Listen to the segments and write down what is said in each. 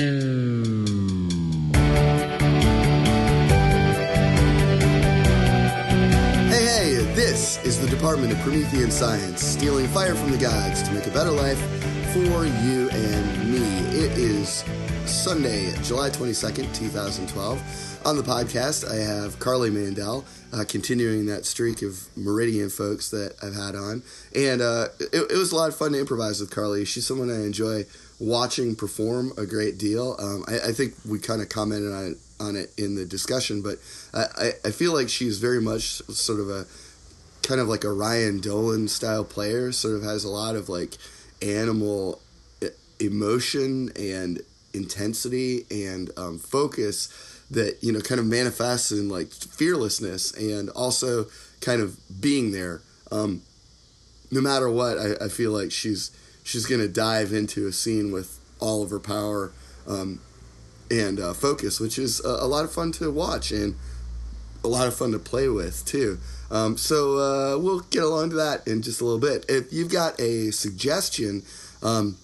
Hey, hey, this is the Department of Promethean Science, stealing fire from the gods to make a better life for you and me. It is Sunday, July 22nd, 2012. On the podcast, I have Carly Mandell, uh, continuing that streak of Meridian folks that I've had on. And uh, it, it was a lot of fun to improvise with Carly. She's someone I enjoy watching perform a great deal. Um, I, I think we kind of commented on it, on it in the discussion, but I, I, feel like she's very much sort of a kind of like a Ryan Dolan style player, sort of has a lot of like animal emotion and intensity and um, focus that you know kind of manifests in like fearlessness and also kind of being there. Um, no matter what, I, I feel like she's she's gonna dive into a scene with all of her power um, and uh, focus, which is a, a lot of fun to watch and a lot of fun to play with too. Um, so uh, we'll get along to that in just a little bit. If you've got a suggestion um,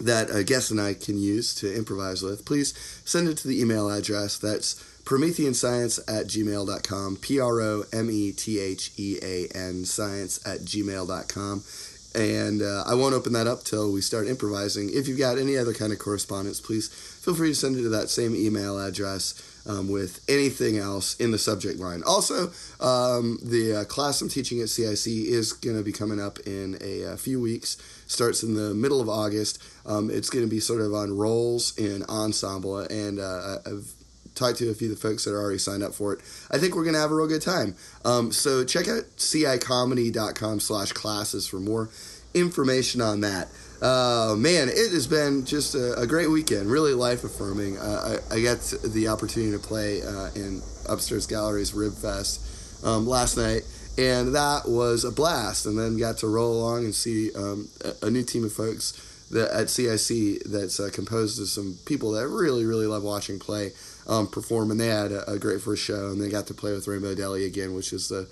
that a guest and I can use to improvise with, please send it to the email address. That's prometheanscience at gmail.com, P R O M E T H E A N science at gmail.com. And uh, I won't open that up till we start improvising. If you've got any other kind of correspondence, please feel free to send it to that same email address um, with anything else in the subject line. Also, um, the uh, class I'm teaching at CIC is going to be coming up in a, uh few weeks. Starts in the middle of August. Um, it's going to be sort of on roles in ensemble, and uh, I've talked to a few of the folks that are already signed up for it. I think we're going to have a real good time. Um, so check out cicomedy.com slash classes for more information on that. Uh, man, it has been just a, a great weekend, really life affirming. Uh, I, I got the opportunity to play uh, in Upstairs Gallery's Rib Fest um, last night, and that was a blast. And then got to roll along and see um, a, a new team of folks that at CIC that's uh, composed of some people that really, really love watching play um, perform. And they had a, a great first show, and they got to play with Rainbow Deli again, which is the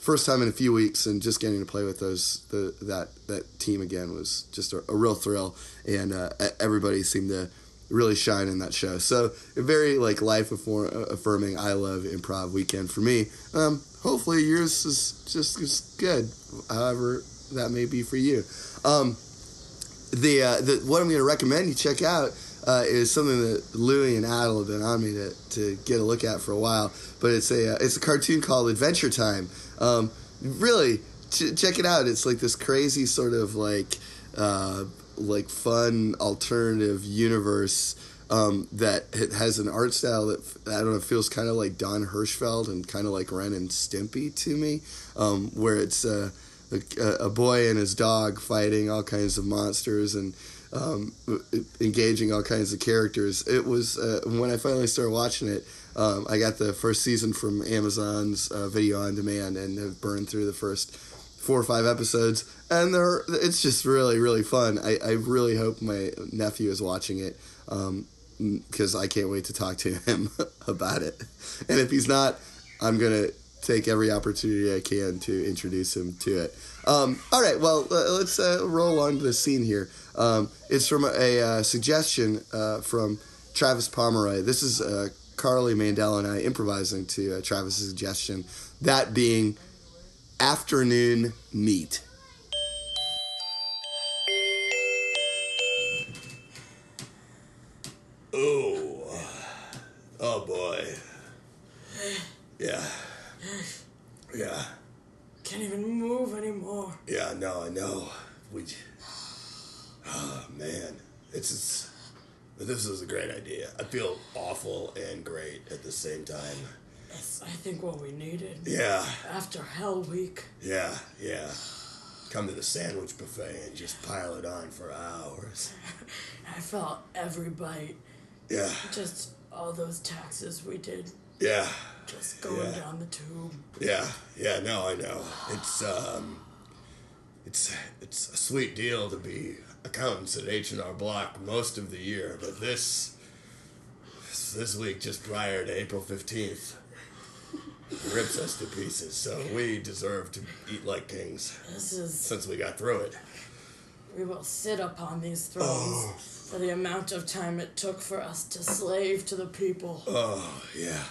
first time in a few weeks, and just getting to play with those the that that team again was just a, a real thrill, and uh, everybody seemed to really shine in that show. So a very like life affirming. I love improv weekend for me. Um, hopefully yours is just as good, however that may be for you. Um, the uh, the what I'm going to recommend you check out. Uh, is something that Louie and Adel have been on me to, to get a look at for a while, but it's a uh, it's a cartoon called Adventure Time. Um, really, ch- check it out. It's like this crazy sort of like uh, like fun alternative universe um, that has an art style that I don't know feels kind of like Don Hirschfeld and kind of like Ren and Stimpy to me, um, where it's uh, a, a boy and his dog fighting all kinds of monsters and um, engaging all kinds of characters. It was uh, when I finally started watching it. Um, I got the first season from Amazon's uh, video on demand and have burned through the first four or five episodes, and they're it's just really really fun. I, I really hope my nephew is watching it because I can't wait to talk to him about it. And if he's not, I'm gonna take every opportunity I can to introduce him to it. Um, all right, well let's uh, roll on to the scene here. Um, it's from a, uh, suggestion uh, from Travis Pomeroy. This is uh, Carly Mandell and I improvising to uh, Travis's suggestion, that being afternoon meat. No, I know. We. Oh man, it's, it's this is a great idea. I feel awful and great at the same time. That's, I think, what we needed. Yeah, After Hell Week. yeah, yeah. Come to the sandwich buffet and just pile it on for hours. I felt every bite. Yeah, Just all those taxes we did. yeah, Just going Yeah. down the tube. yeah, yeah. No, I know. It's um, it's it's a sweet deal to be accountants at H and R Block most of the year, but this this week just prior to April fifteenth rips us to pieces. So we deserve to eat like kings This is. since we got through it. We will sit upon these thrones. Oh. for the amount of time it took for us to slave to the people. Oh, yeah.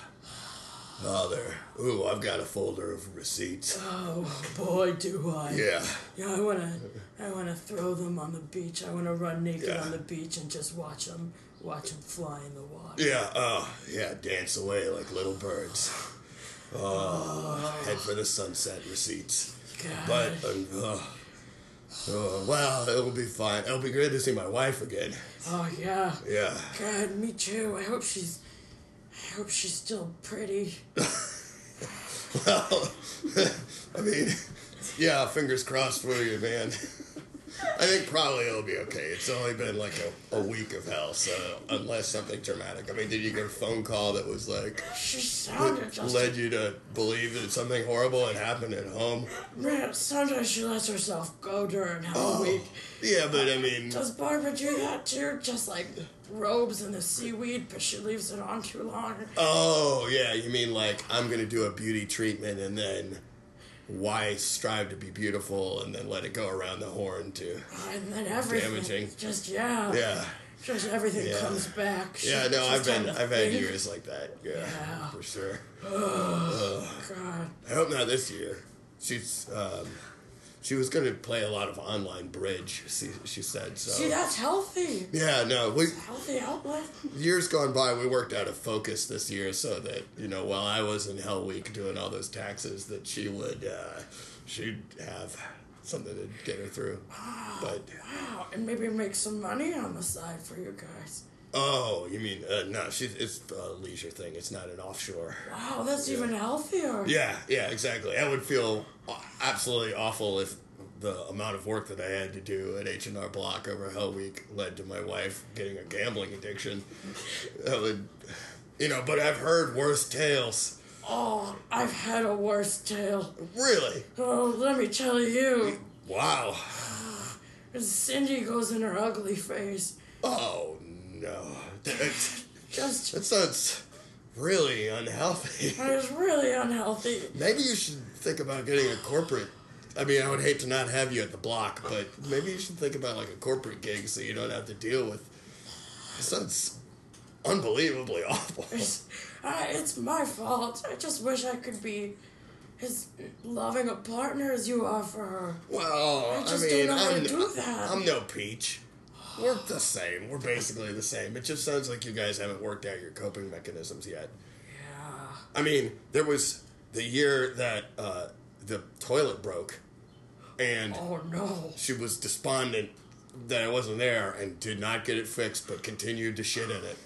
Oh, there. Ooh, I've got a folder of receipts. Oh boy, do I! Yeah. Yeah, I wanna, I wanna throw them on the beach. I wanna run naked Yeah. on the beach and just watch them, watch them fly in the water. Yeah, oh, yeah, dance away like little birds. Oh, head for the sunset receipts. God. But, um, oh, oh, well, it'll be fine. It'll be good to see my wife again. oh yeah, Yeah. God, me too. I hope she's, hope she's still pretty. Well, I mean, yeah, fingers crossed for you, man. I think probably it'll be okay. It's only been like a, a week of hell, so unless something dramatic. I mean, did you get a phone call that was like, She sounded just. led you to believe that something horrible had happened at home? Man, sometimes she lets herself go during Hell oh, Week. Yeah, but I mean, Does Barbara do that too? Just like robes and the seaweed, but she leaves it on too long. oh, yeah, you mean like I'm to do a beauty treatment and then why strive to be beautiful and then let it go around the horn to. And then everything. Damaging. Just, yeah. Yeah. Just everything Yeah. comes back. She Yeah, no, I've been I've had years like that. Yeah, Yeah. for sure. Oh god. I hope not this year. She's um, she was going to play a lot of online bridge. She, she said so. See, that's healthy. yeah, no, we Healthy outlet. years gone by, we worked out a focus this year so that you know while I was in Hell Week doing all those taxes, that she would uh, she'd have something to get her through. But Wow. And maybe make some money on the side for you guys. Oh, you mean uh, no? She's it's a leisure thing. It's not an offshore. Wow, that's even healthier. Yeah, yeah, exactly. I would feel absolutely awful if the amount of work that I had to do at H and R Block over Hell Week led to my wife getting a gambling addiction. That would, you know. But I've heard worse tales. Oh, I've had a worse tale. Really? Oh, let me tell you. Wow. Cindy goes in her ugly phase. Oh no. That, Just, that sounds really unhealthy. it's really unhealthy. Maybe you should think about getting a corporate. I mean, I would hate to not have you at the block, but maybe you should think about like a corporate gig so you don't have to deal with. It sounds unbelievably awful. It's, uh, it's my fault. I just wish I could be as loving a partner as you are for her. Well, I I, just mean, don't know how I'm, to do that. I'm no peach. We're the same. We're basically the same. It just sounds like you guys haven't worked out your coping mechanisms yet. Yeah. I mean, there was the year that uh, the toilet broke, and Oh no. she was despondent that I wasn't there and did not get it fixed, but continued to shit in it.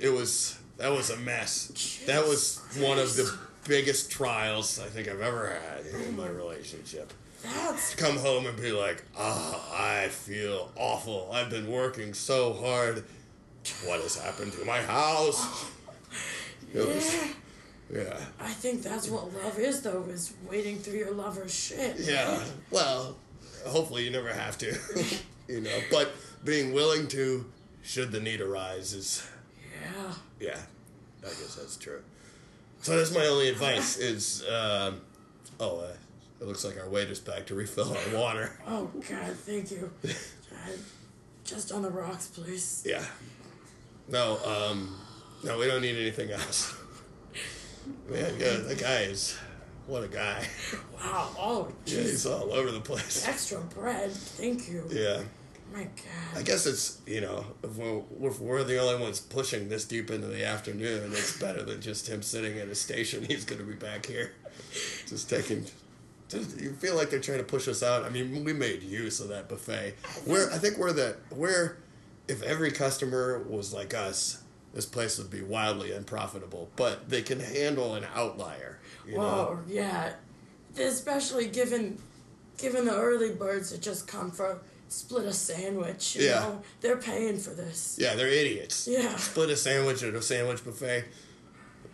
It was that was a mess. That was one of the biggest trials I think I've ever had in my relationship. That's Come home and be like, ah, I feel awful. I've been working so hard. What has happened to my house? Was, yeah. yeah. I think that's what love is, though, is wading through your lover's shit. Yeah. Well, hopefully you never have to. you know, but being willing to, should the need arise, is Yeah. yeah. I guess that's true. So that's my only advice. Is um, oh, uh, it looks like our waiter's back to refill our water. Oh God, thank you. Just on the rocks, please. Yeah. No, um, no, we don't need anything else. Man, yeah, that guy is what a guy. Wow. Oh, Yeah, he's all over the place. Extra bread. Thank you. Yeah. My God. I guess it's you know if we're, if we're the only ones pushing this deep into the afternoon, it's better than just him sitting at a station. He's going to be back here, just taking. You feel like they're trying to push us out. I mean, we made use of that buffet. We're I think we're the we're if every customer was like us, this place would be wildly unprofitable. But they can handle an outlier. You know? Whoa, yeah. Especially given given the early birds that just come for split a sandwich. You Yeah. know, they're paying for this. Yeah, they're idiots. Yeah. Split a sandwich at a sandwich buffet.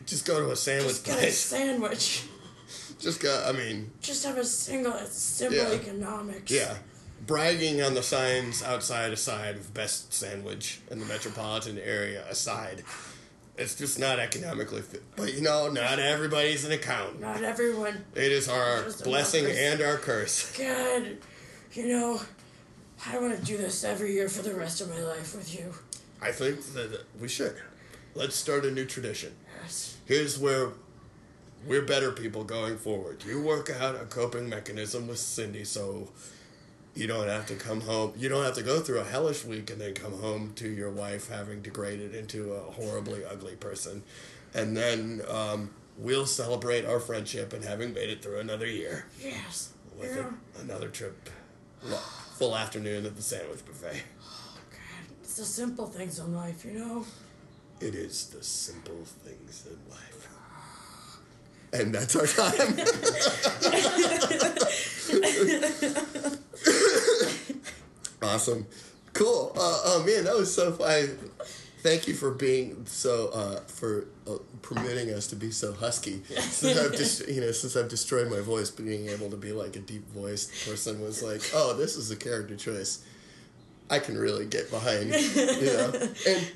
Just go to a sandwich Just get a sandwich. Just got. I mean, Just have a single. It's simple Yeah. economics. Yeah. Bragging on the signs outside aside of best sandwich in the metropolitan area aside. It's just not economically fit. But you know, not everybody's an accountant. Not everyone. It is our blessing and our curse. God, you know, I want to do this every year for the rest of my life with you. I think that we should. Let's start a new tradition. Yes. Here's where we're better people going forward. You work out a coping mechanism with Cindy so you don't have to come home. You don't have to go through a hellish week and then come home to your wife having degraded into a horribly ugly person. And then um, we'll celebrate our friendship and having made it through another year Yes. with Yeah. a, another trip, full afternoon at the sandwich buffet. Oh, God, it's the simple things in life, you know? It is the simple things in life. And that's our time. awesome. Cool. Uh, oh man, that was so fun. Thank you for being so uh, for uh, permitting us to be so husky. Since I've just you know since I've destroyed my voice, being able to be like a deep voiced person was like, oh, this is a character choice. I can really get behind, you know. And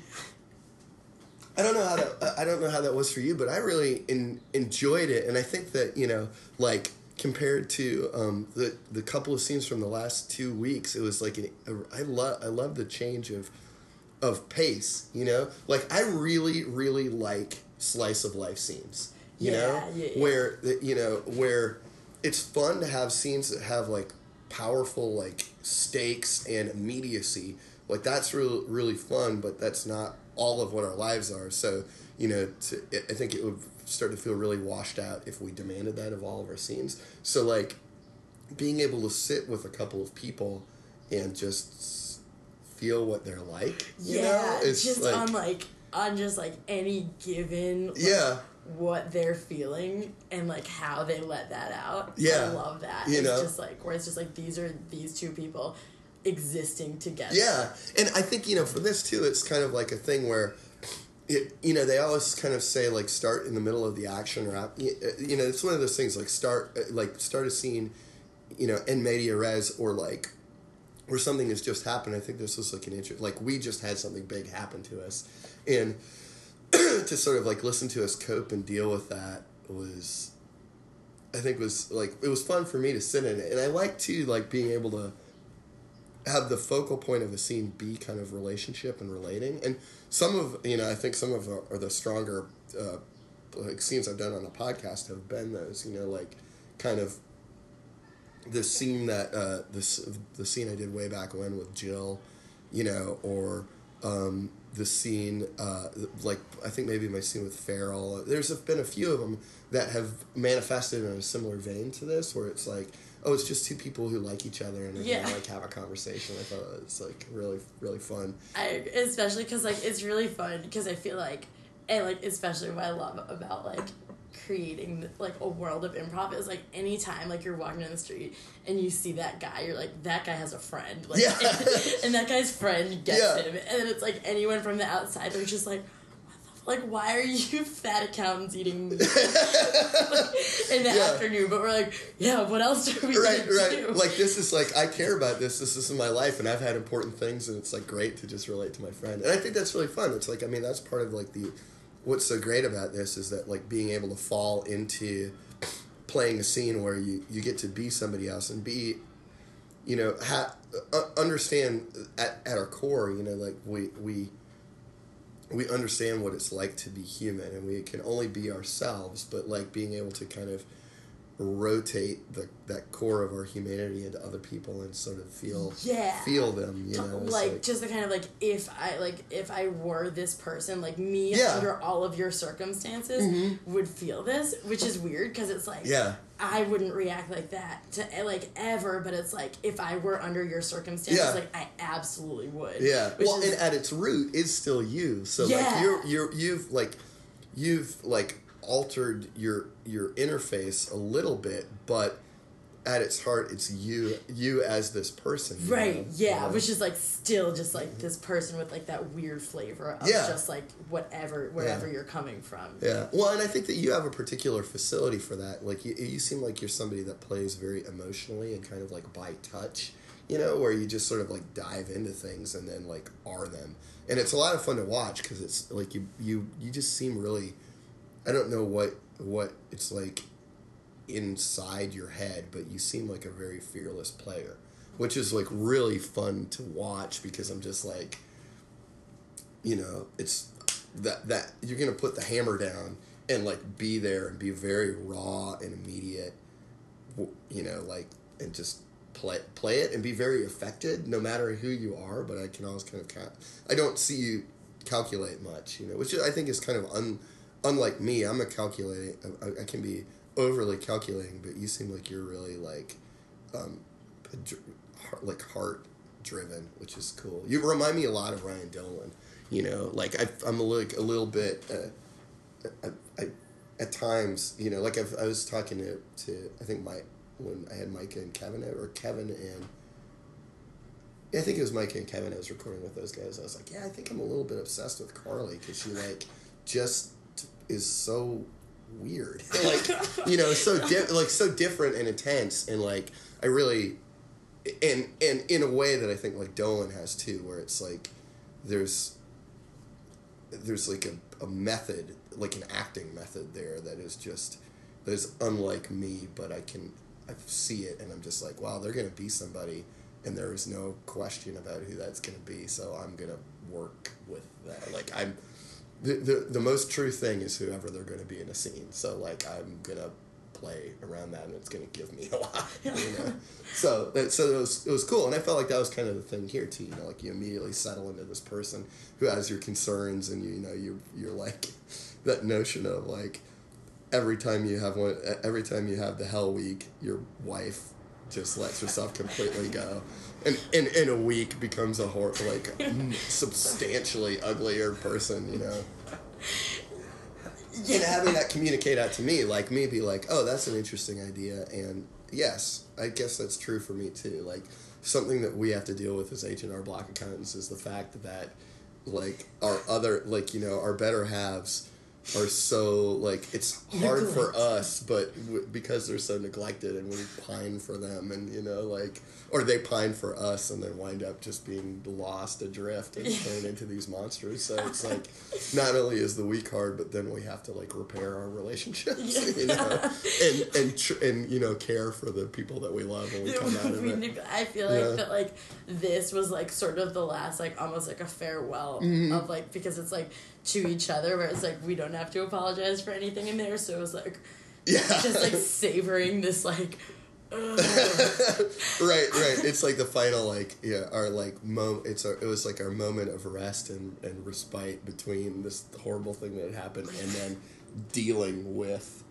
I don't know how that I don't know how that was for you, but I really in, enjoyed it, and I think that you know, like compared to um, the the couple of scenes from the last two weeks, it was like an, I love I love the change of of pace. You know, like I really really like slice of life scenes. You Yeah, know, yeah, yeah. where you know where it's fun to have scenes that have like powerful like stakes and immediacy like that's really really fun but that's not all of what our lives are so you know to, i think it would start to feel really washed out if we demanded that of all of our scenes so like being able to sit with a couple of people and just feel what they're like you yeah, know it's just like, on like on just like any given like, yeah what they're feeling and like how they let that out. Yeah. I love that. You it's know? just like where it's just like these are these two people existing together. Yeah, and I think you know for this too, it's kind of like a thing where, it you know they always kind of say like start in the middle of the action or you know it's one of those things like start like start a scene, you know, in media res or like, where something has just happened. I think this was like an interest like we just had something big happen to us, and to sort of like listen to us cope and deal with that was. I think was like it was fun for me to sit in it, and I like too like being able to have the focal point of a scene be kind of relationship and relating. And some of you know, I think some of are, the stronger uh, like scenes I've done on a podcast have been those. You know, like kind of the scene that uh, this the scene I did way back when with Jill, you know, or um, the scene uh, like I think maybe my scene with Farrell. There's been a few of them that have manifested in a similar vein to this, where it's like, oh, it's just two people who like each other and Yeah. gonna like have a conversation. I thought it's like really really fun. I especially because like it's really fun because I feel like and like especially what I love about like creating like a world of improv is like anytime like you're walking down the street and you see that guy you're like that guy has a friend like Yeah. and, that guy's friend gets Yeah. him and then it's like anyone from the outside they're just like what the f- like why are you fat accountants eating meat? In the Yeah. afternoon but we're like yeah what else are we right right. do? Like this is like i care about this. This is my life and i've had important things and it's like great to just relate to my friend. And i think that's really fun. It's like i mean that's part of like the what's so great about this is that like being able to fall into playing a scene where you you get to be somebody else and be you know ha- uh, understand at, at our core you know like we we we understand what it's like to be human and we can only be ourselves but like being able to kind of rotate the that core of our humanity into other people and sort of feel Yeah. feel them you know It's like, just the kind of like if I like if I were this person, like me Yeah. Mm-hmm. under all of your circumstances would feel this, which is weird because it's like yeah I wouldn't react like that to like ever, but it's like if I were under your circumstances, Yeah. like I absolutely would. yeah well is- and at its root is still you so like Yeah. you're you're you've like you've like altered your your interface a little bit but at its heart it's you you as this person Right, know? yeah, You which is like still just like this person with like that weird flavor of Yeah. just like whatever wherever you're coming from. Yeah. Well, and I think that you have a particular facility for that. Like you, you seem like you're somebody that plays very emotionally and kind of like by touch, you know, where you just sort of like dive into things and then like are them. And it's a lot of fun to watch because it's like you you you just seem really I don't know what what it's like inside your head, but you seem like a very fearless player. which is like really fun to watch because I'm just like, you know, it's that that you're gonna put the hammer down and like be there and be very raw and immediate, you know, like and just play play it and be very affected no matter who you are. But I can always kind of I don't see you calculate much, you know, which I think is kind of un unlike me. I'm a calculating. I, I can be overly calculating, but you seem like you're really like, um, heart- like heart driven, which is cool. You remind me a lot of Ryan Dillon. You know, like I, I'm a little, a little bit. Uh, I, I, at times, you know, like I've, I was talking to, to I think Mike when I had Micah and Kevin or Kevin and I think it was Mike and Kevin I was recording with those guys. I was like, yeah, I think I'm a little bit obsessed with Carly because she like just is so weird, like you know, so di- like so different and intense, and like I really, and and in a way that I think like Dolan has too, where it's like there's there's like a, a method, like an acting method there that is just that is unlike me, but I can I see it and I'm just like, wow, they're gonna be somebody, and there is no question about who that's gonna be. So I'm gonna work with that. Like I'm, the the, the most true thing is whoever they're gonna be in a scene. So like I'm gonna play around that and it's gonna give me a lot. You know, so that so it was it was cool, and I felt like that was kind of the thing here too. You know, like you immediately settle into this person who has your concerns, and you, you know you you're like that notion of like every time you have one every time you have the hell week, your wife just lets herself completely go. And in, in a week becomes a hor- like substantially uglier person, you know. And having that communicate out to me, like me be like, oh, that's an interesting idea. And yes, I guess that's true for me too. Like something that we have to deal with as H&R Block accountants is the fact that like our other, like, you know, our better halves are so like it's hard for us but w- because they're so neglected and we pine for them and you know like or they pine for us and then wind up just being lost adrift and turn into these monsters so it's like not only is the week hard but then we have to like repair our relationships you know and and tr- and you know care for the people that we love when we come out of it I feel like Yeah. that like this was like sort of the last like almost like a farewell Mm-hmm. of like because it's like to each other where it's like we don't have to apologize for anything in there so it was like yeah just like savoring this like right, right. It's like the final, like, yeah, our like mo. It's our, it was like our moment of rest and and respite between this horrible thing that had happened and then dealing with,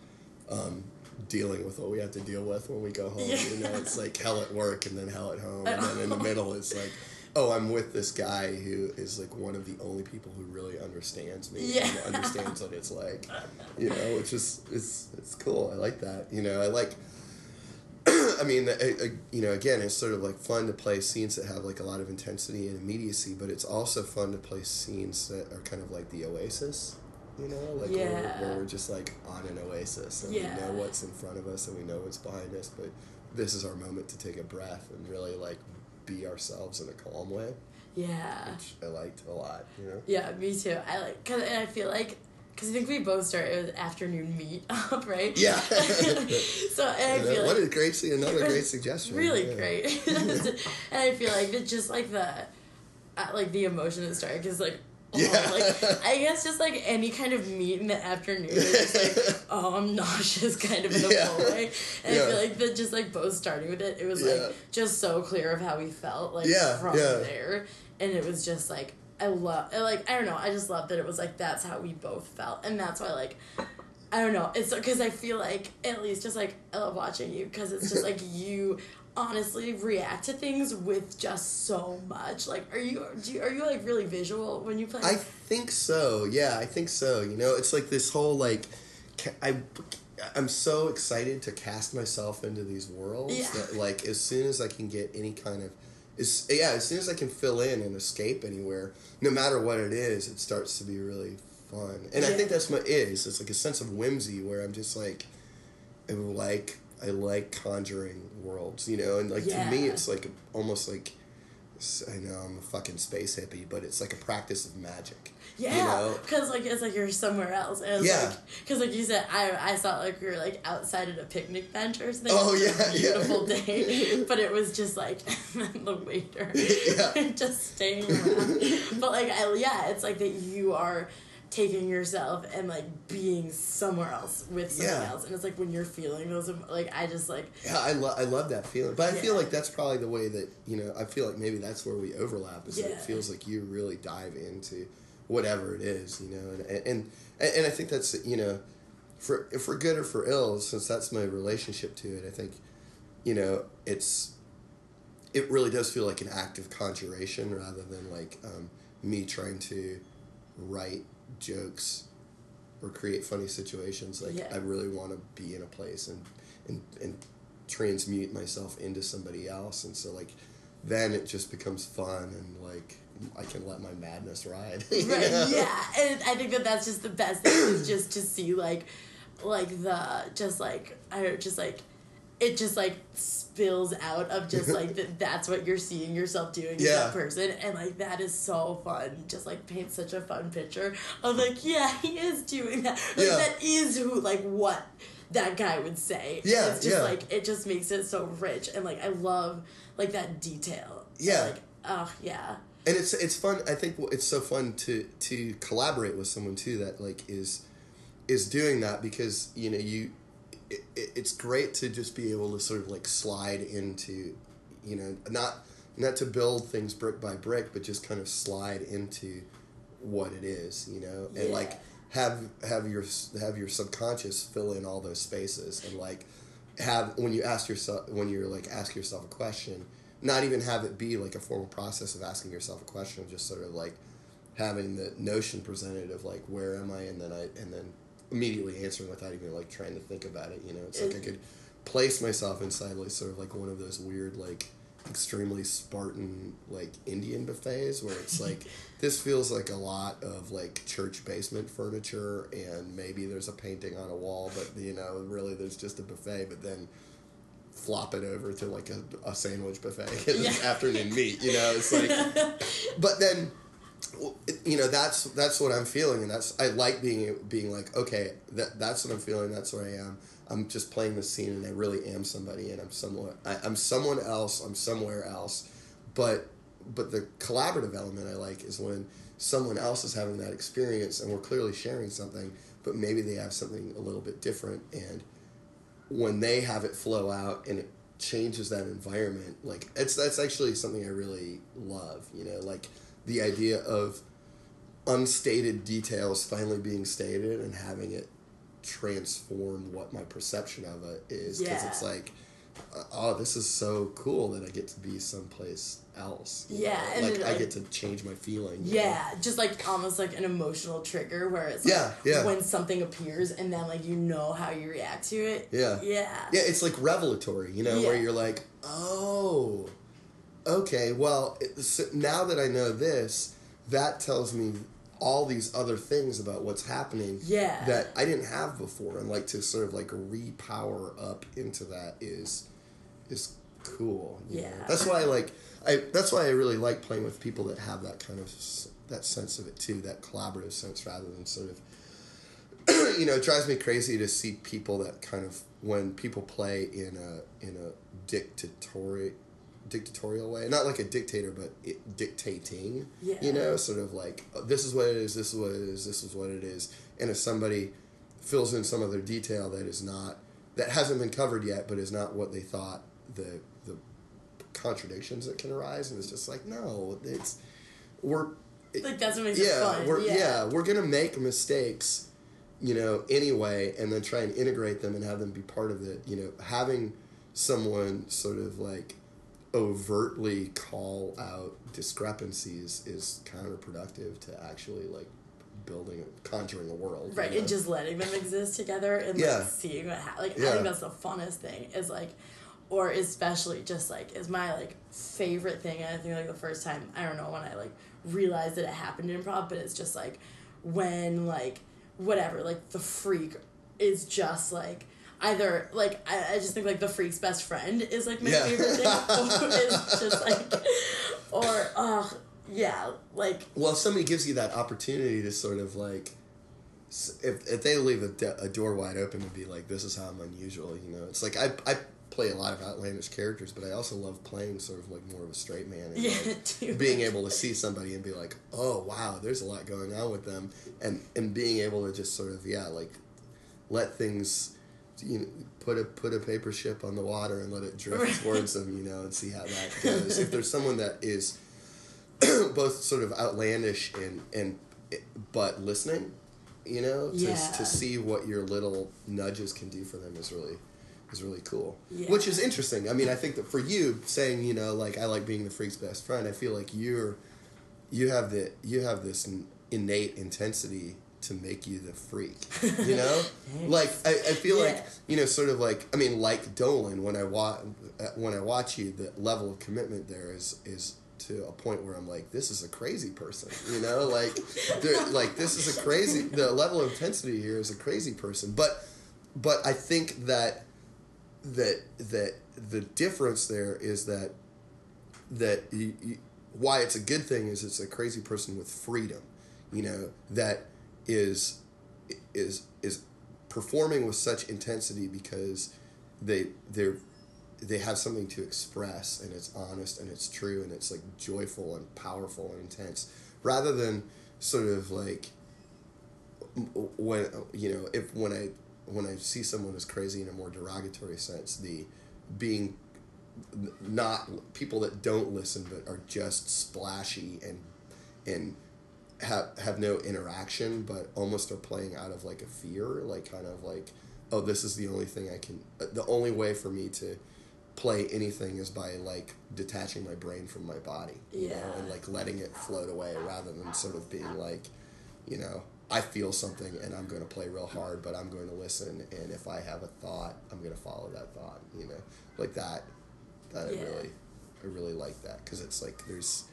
um, dealing with what we have to deal with when we go home. You know, it's like hell at work and then hell at home, and then in the middle it's like. Oh, I'm with this guy who is like one of the only people who really understands me Yeah. and understands what it's like, you know, it's just it's it's cool. I like that. You know, I like I mean, I, I, you know, again, it's sort of like fun to play scenes that have like a lot of intensity and immediacy, but it's also fun to play scenes that are kind of like the oasis, you know, like where, Yeah. where we're just like on an oasis and Yeah. we know what's in front of us and we know what's behind us, but this is our moment to take a breath and really like be ourselves in a calm way, yeah which I liked a lot, you know. yeah me too I like cause and I feel like because I think we both started with afternoon meet up right Yeah. so and I feel what like a great, another great suggestion. really yeah. great and I feel like it's just like the uh, like the emotion that started because like Yeah. like I guess just like any kind of meat in the afternoon it's like oh I'm nauseous kind of in the Yeah. full way and I feel like that just like both starting with it it was Yeah. like just so clear of how we felt like Yeah, from yeah. there and it was just like I love like I don't know I just love that it was like that's how we both felt and that's why like I don't know it's because I feel like at least just like I love watching you because it's just like you honestly react to things with just so much like are you do you, are you like really visual when you play I think so. Yeah, I think so. You know, it's like this whole like, I, I'm so excited to cast myself into these worlds Yeah. that like as soon as I can get any kind of, is yeah, as soon as I can fill in and escape anywhere, no matter what it is, it starts to be really fun. And I think that's what it is. It's like a sense of whimsy where I'm just like, I like I like conjuring worlds, you know, and like to me it's like almost like I know I'm a fucking space hippie, but it's like a practice of magic. Yeah, You know? because like it's like you're somewhere else, and Yeah. like because like you said, I I saw like we were like outside at a picnic bench or something. Oh, It was a yeah, yeah. beautiful day, but it was just like the waiter Yeah. just staying around. but like I yeah, it's like that you are taking yourself and like being somewhere else with someone Yeah. else, and it's like when you're feeling those like I just like Yeah, I love I love that feeling, but I feel like that's probably the way that you know. I feel like maybe that's where we overlap. Is that it feels like you really dive into whatever it is, you know, and and and, and I think that's you know, for for good or for ill, since that's my relationship to it. I think, you know, it's it really does feel like an act of conjuration rather than like um, me trying to write jokes or create funny situations. Like Yeah. I really want to be in a place and and and transmute myself into somebody else, and so like then it just becomes fun and like I can let my madness ride. right know? yeah and i think that that's just the best thing is just to see like like the just like i don't just like it just like spills out of just like that that's what you're seeing yourself doing as Yeah. that person and like that is so fun just like paints such a fun picture of like yeah he is doing that like Yeah. that is who like what that guy would say Yeah, it's just yeah. like it just makes it so rich and like i love like that detail Yeah. like oh yeah and it's it's fun. I think it's so fun to to collaborate with someone too that like is is doing that because you know you it, it- it's great to just be able to sort of like slide into you know not not to build things brick by brick but just kind of slide into what it is you know and Yeah. like have have your have your subconscious fill in all those spaces and like have when you ask yourself when you're like ask yourself a question not even have it be like a formal process of asking yourself a question just sort of like having the notion presented of like where am i and then i and then immediately answering without even like trying to think about it you know? It's like i mm. could place myself inside like sort of like one of those weird like extremely spartan like indian buffets where it's like this feels like a lot of like church basement furniture and maybe there's a painting on a wall but you know really there's just a buffet but then flop it over to like a, a sandwich buffet because it's Yeah. afternoon meat you know? It's like but then you know that's that's what I'm feeling, and that's I like being being like okay, that that's what I'm feeling. That's where I am. I'm just playing this scene, and I really am somebody, and I'm somewhat I, I'm someone else. I'm somewhere else, but but the collaborative element I like is when someone else is having that experience, and we're clearly sharing something, but maybe they have something a little bit different, and when they have it flow out and it changes that environment like it's that's actually something i really love you know like the idea of unstated details finally being stated and having it transform what my perception of it is because Yeah. it's like uh, oh this is so cool that i get to be someplace else Yeah, know? like i get to change my feeling you know? Yeah, just like almost like an emotional trigger where it's like Yeah, yeah. when something appears and then like you know how you react to it. Yeah. Yeah. Yeah, it's like revelatory, you know, where you're like, oh, okay, well, so now that I know this, that tells me all these other things about what's happening Yeah. that I didn't have before, and like to sort of like repower up into that is is cool. know? Yeah. that's why I like I. That's why I really like playing with people that have that kind of that sense of it too, that collaborative sense, rather than sort of you know, it drives me crazy to see people that kind of when people play in a in a dictatorial dictatorial way, not like a dictator, but it, dictating. Yeah. You know, sort of like "Oh, this is what it is, this is what it is, this is what it is, and if somebody fills in some other detail that is not that hasn't been covered yet, but is not what they thought the the contradictions that can arise, and it's just like no, it's we're Like that's what makes yeah, fun. we're yeah. yeah. we're gonna make mistakes, you know, anyway, and then try and integrate them and have them be part of it. You know, having someone sort of like overtly call out discrepancies is counterproductive to actually like building conjuring a world you Right, know? and just letting them exist together and Yeah. like seeing what happens like I think that's the funnest thing is like or especially just like is my like favorite thing and I think like the first time I don't know when I like realized that it happened in improv but it's just like when like whatever like the freak is just like either like I, I just think like the freak's best friend is like my Yeah. favorite thing or is just like or uh, yeah, like Well, if somebody gives you that opportunity to sort of like, if, if they leave a, de- a door wide open and be like, this is how I'm unusual, you know, it's like I, I play a lot of outlandish characters, but I also love playing sort of like more of a straight man and yeah, like, too. being able to see somebody and be like, oh wow, there's a lot going on with them, and and being able to just sort of yeah, like let things. You know, put a put a paper ship on the water and let it drift Right. towards them, you know, and see how that goes. if there's someone that is both sort of outlandish and and but listening, you know, to, Yeah. to see what your little nudges can do for them is really is really cool. Yeah. Which is interesting. I mean, I think that for you saying, you know, like I like being the freak's best friend, I feel like you're you have the you have this innate intensity to make you the freak. You know? like I, I feel like you know, sort of like I mean, like Dolan. When I watch when I watch you, the level of commitment there is is to a point where I'm like, this is a crazy person. You know, like like this is a crazy. The level of intensity here is a crazy person. But but I think that that that the difference there is that that you, you, why it's a good thing is it's a crazy person with freedom, you know, that is is is performing with such intensity because they they're they have something to express and it's honest and it's true and it's like joyful and powerful and intense rather than sort of like when you know if when I when I see someone as crazy in a more derogatory sense the being not people that don't listen but are just splashy and and have have no interaction but almost are playing out of like a fear like kind of like oh this is the only thing I can uh, the only way for me to play anything is by like detaching my brain from my body you know, Yeah. and like letting it float away rather than sort of being like you know I feel something and I'm going to play real hard but I'm going to listen and if I have a thought I'm going to follow that thought you know like that that I really I really like that because it's like there's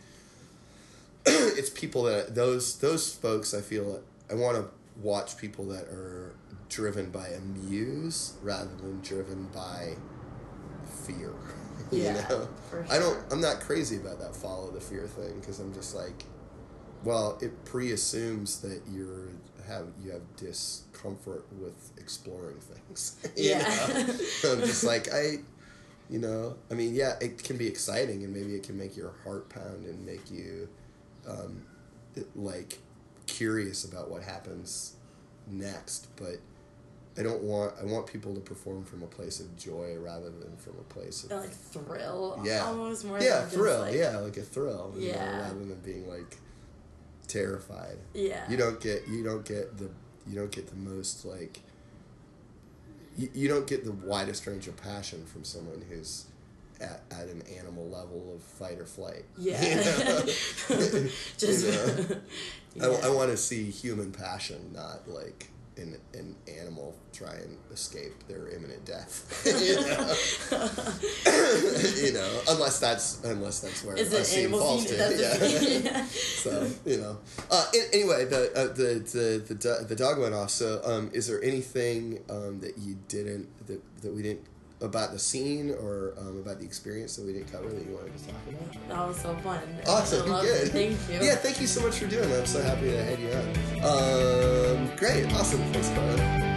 it's people that those those folks I feel I want to watch people that are driven by a muse rather than driven by fear. you Yeah, know, for I don't. I'm not crazy about that follow the fear thing because I'm just like, well, it pre-assumes that you're have you have discomfort with exploring things. Yeah. I'm just like I, you know, I mean, yeah, it can be exciting and maybe it can make your heart pound and make you, um, it- like, curious about what happens next. But I don't want. I want people to perform from a place of joy rather than from a place of like thrill yeah, almost more yeah, than thrill, like- yeah, like a thrill, you know, Yeah. rather than being like terrified. yeah You don't get you don't get the you don't get the most like you, you don't get the widest range of passion from someone who's at, at an animal level of fight or flight. yeah You know? just You know? yeah. I, I want to see human passion, not like an, an animal try and escape their imminent death. you, know? you know, unless that's unless that's where is a it scene falls to. Yeah. yeah. so you know. Uh, an- anyway, the uh, the the the, the dog went off. So, um, is there anything um, that you didn't that, that we didn't about the scene or um, about the experience that we didn't cover that you wanted to talk about? that was so fun Awesome, good. thank you Yeah, thank you so much for doing that. I'm so happy to have you on. Um, great, awesome. Thanks, Carla.